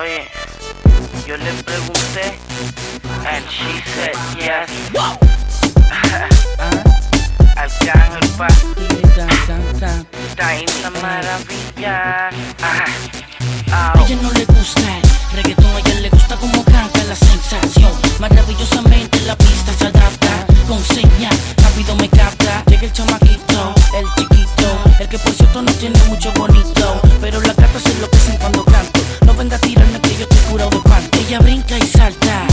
Oye, yo le pregunté, and she said yes. Wow. Arcángel pa. Está en la maravilla. A ella no le gusta el reggaetón, a ella le gusta como canta la sensación. Maravillosamente la pista se adapta con señas, rápido me capta. Llega el chamaquito, el chiquito, el que por cierto no tiene mucho bonito, pero la carta se enloquecen cuando canta. No venga a tirarme que yo estoy curado de. Ella brinca y salta.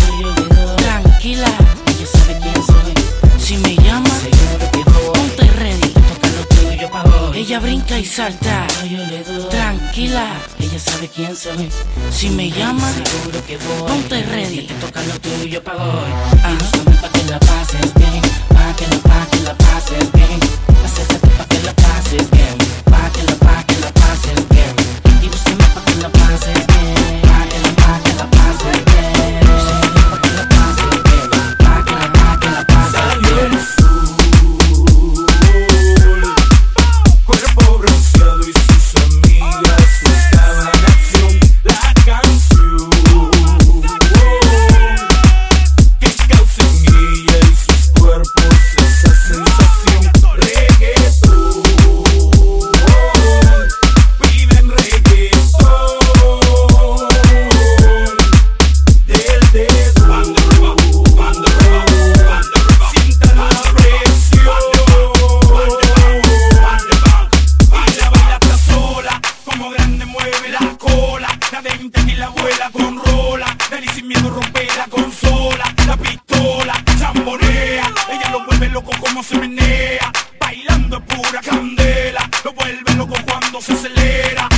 Tranquila, ella sabe quién soy. Si me llama, ponte ready. Ella brinca y salta. Tranquila, ella sabe quién soy. Si me llama, seguro que voy. Ponte ready. Te toca lo tuyo pa' hoy. Pa' que la pases bien. Pa' que la, pa' que la pases bien. Acércate pa' que la pases bien. vuela, me vuelve loco cuando se acelera.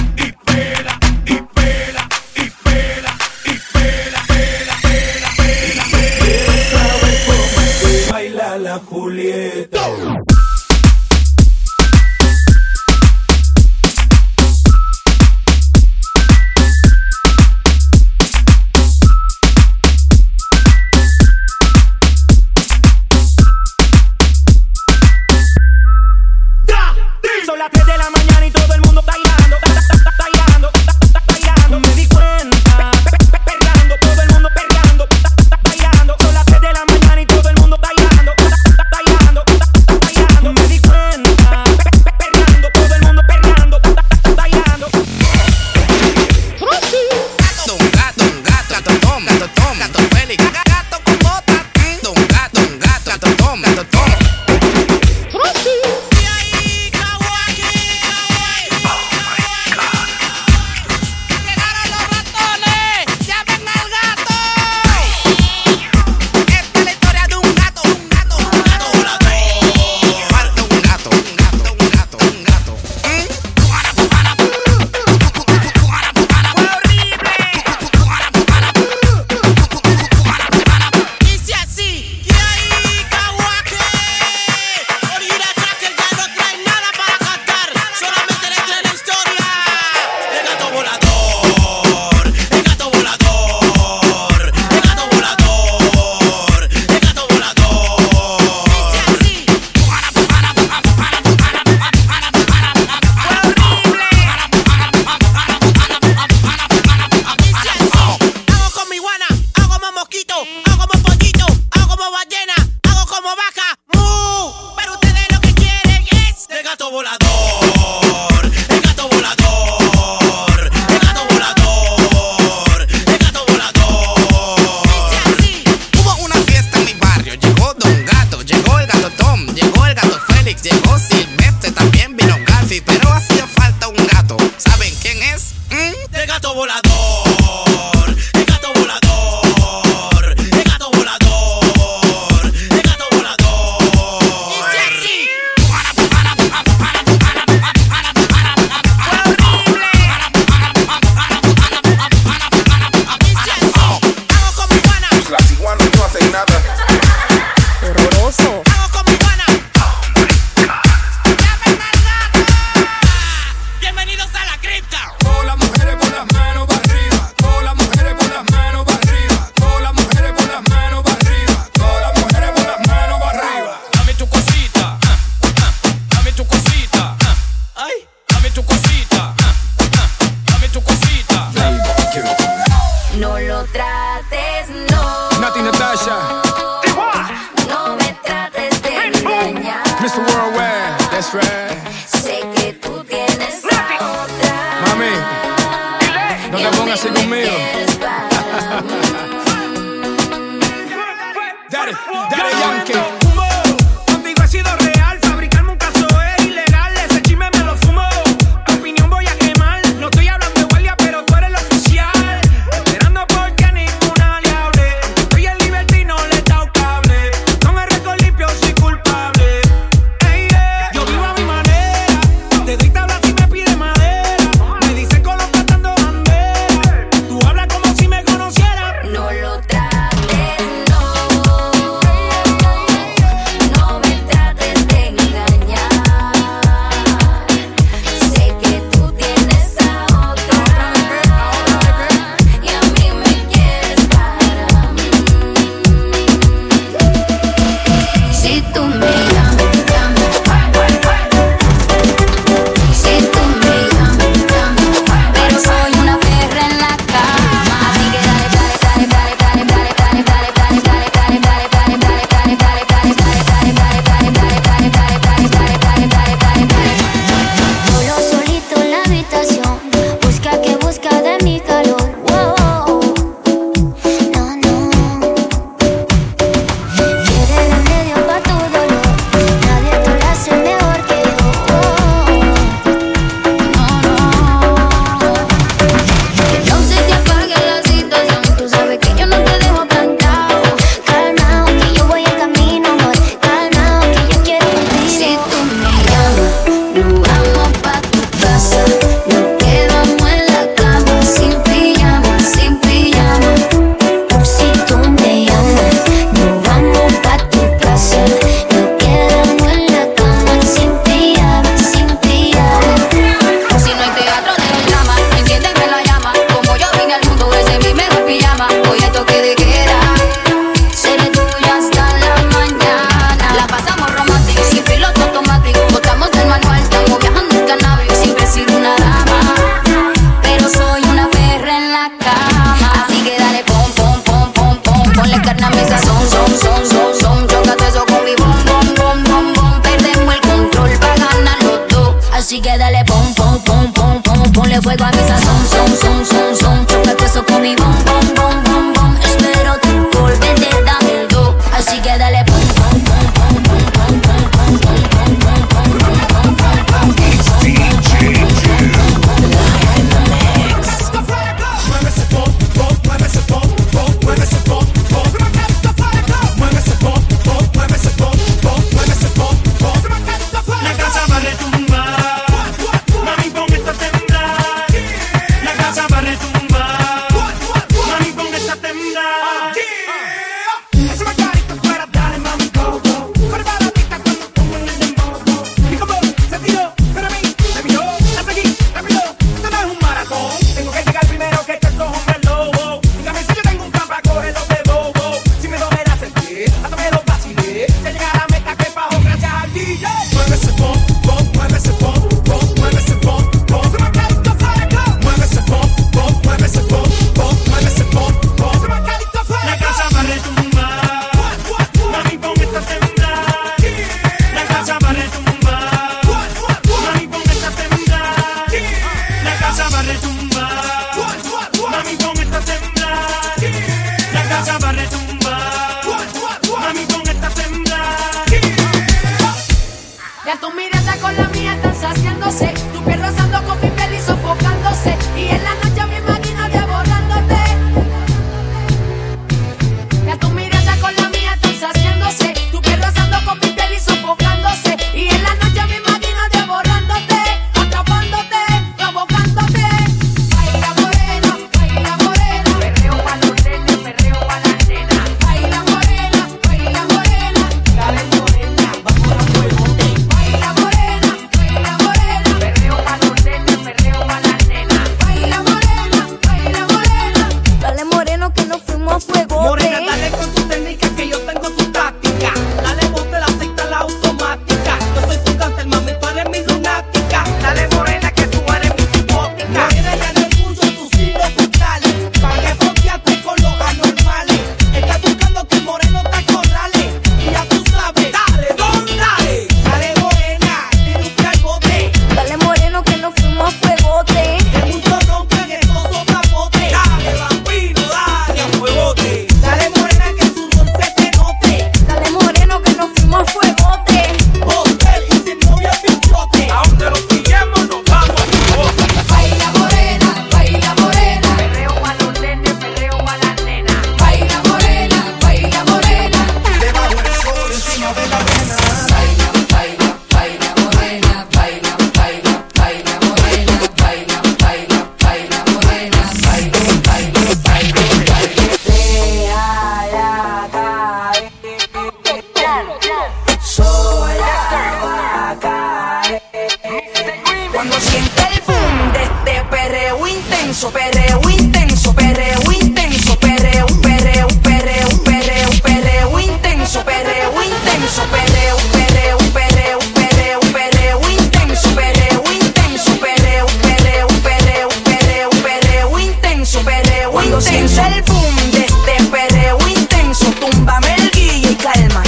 cuando el boom de este perreo intenso, túmbame el guille y calma.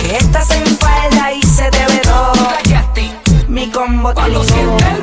Que estás en falda y se te ve todo. Mi combo cuando sienta el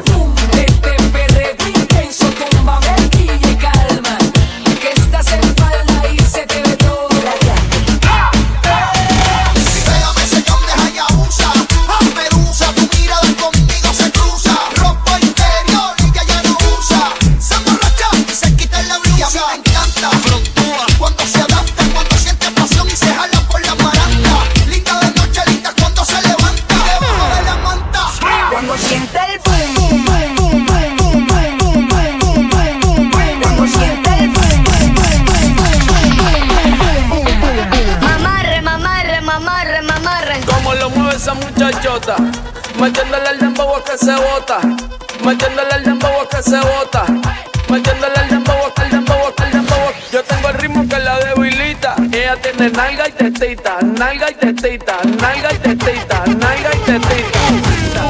Ella tiene nalga y tetita, nalga y tetita, nalga y tetita, nalga y tetita.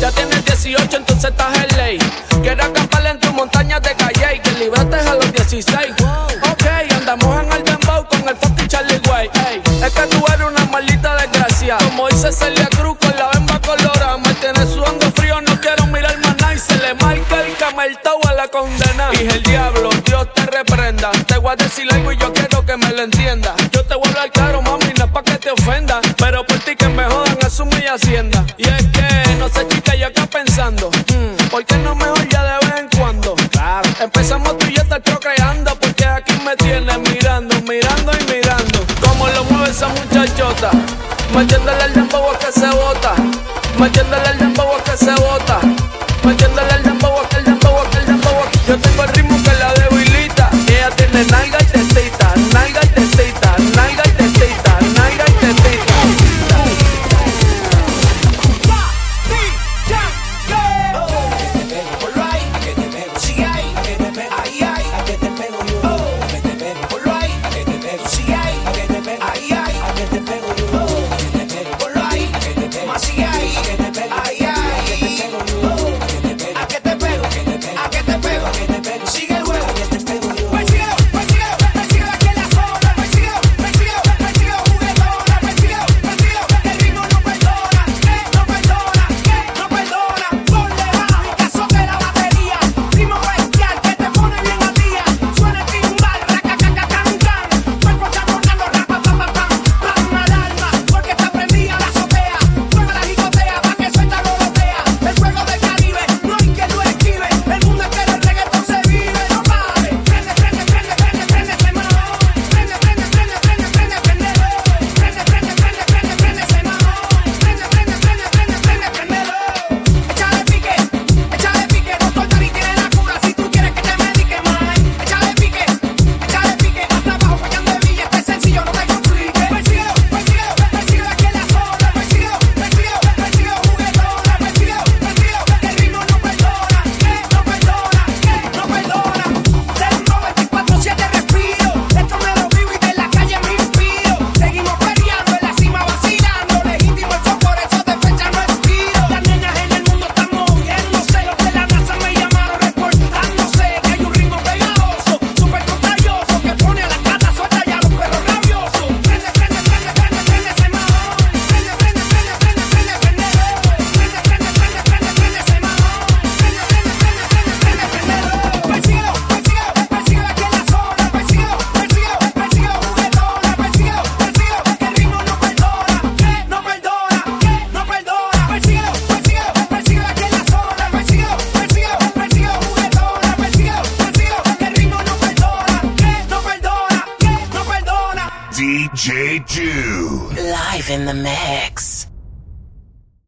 Ya tienes 18, entonces estás en ley. Quiero acampar en tus montañas de calle y que librates a los 16. Ok, andamos en el dembow con el fucking Charlie Way. Es que tú eres una maldita desgracia. Como dice Celia Cruz con la bemba colorada. Me tiene sudando frío, no quiero mirar más nada. Y se le marca el cameltao a la condena. Dije el diablo. Te voy a decir algo y yo quiero que me lo entienda. Yo te voy a hablar claro, mami, no es pa' que te ofenda. Pero por ti que me jodan, asumo y hacienda. Y es que, no sé, chica, yo acá pensando. Mm, ¿Por qué no mejor ya de vez en cuando? Claro. Empezamos tú y yo estar procreando. Porque aquí me tienes mirando, mirando y mirando. Como lo mueve esa muchachota. Metiéndole el dembow que se bota. Metiéndole el dembow que se bota.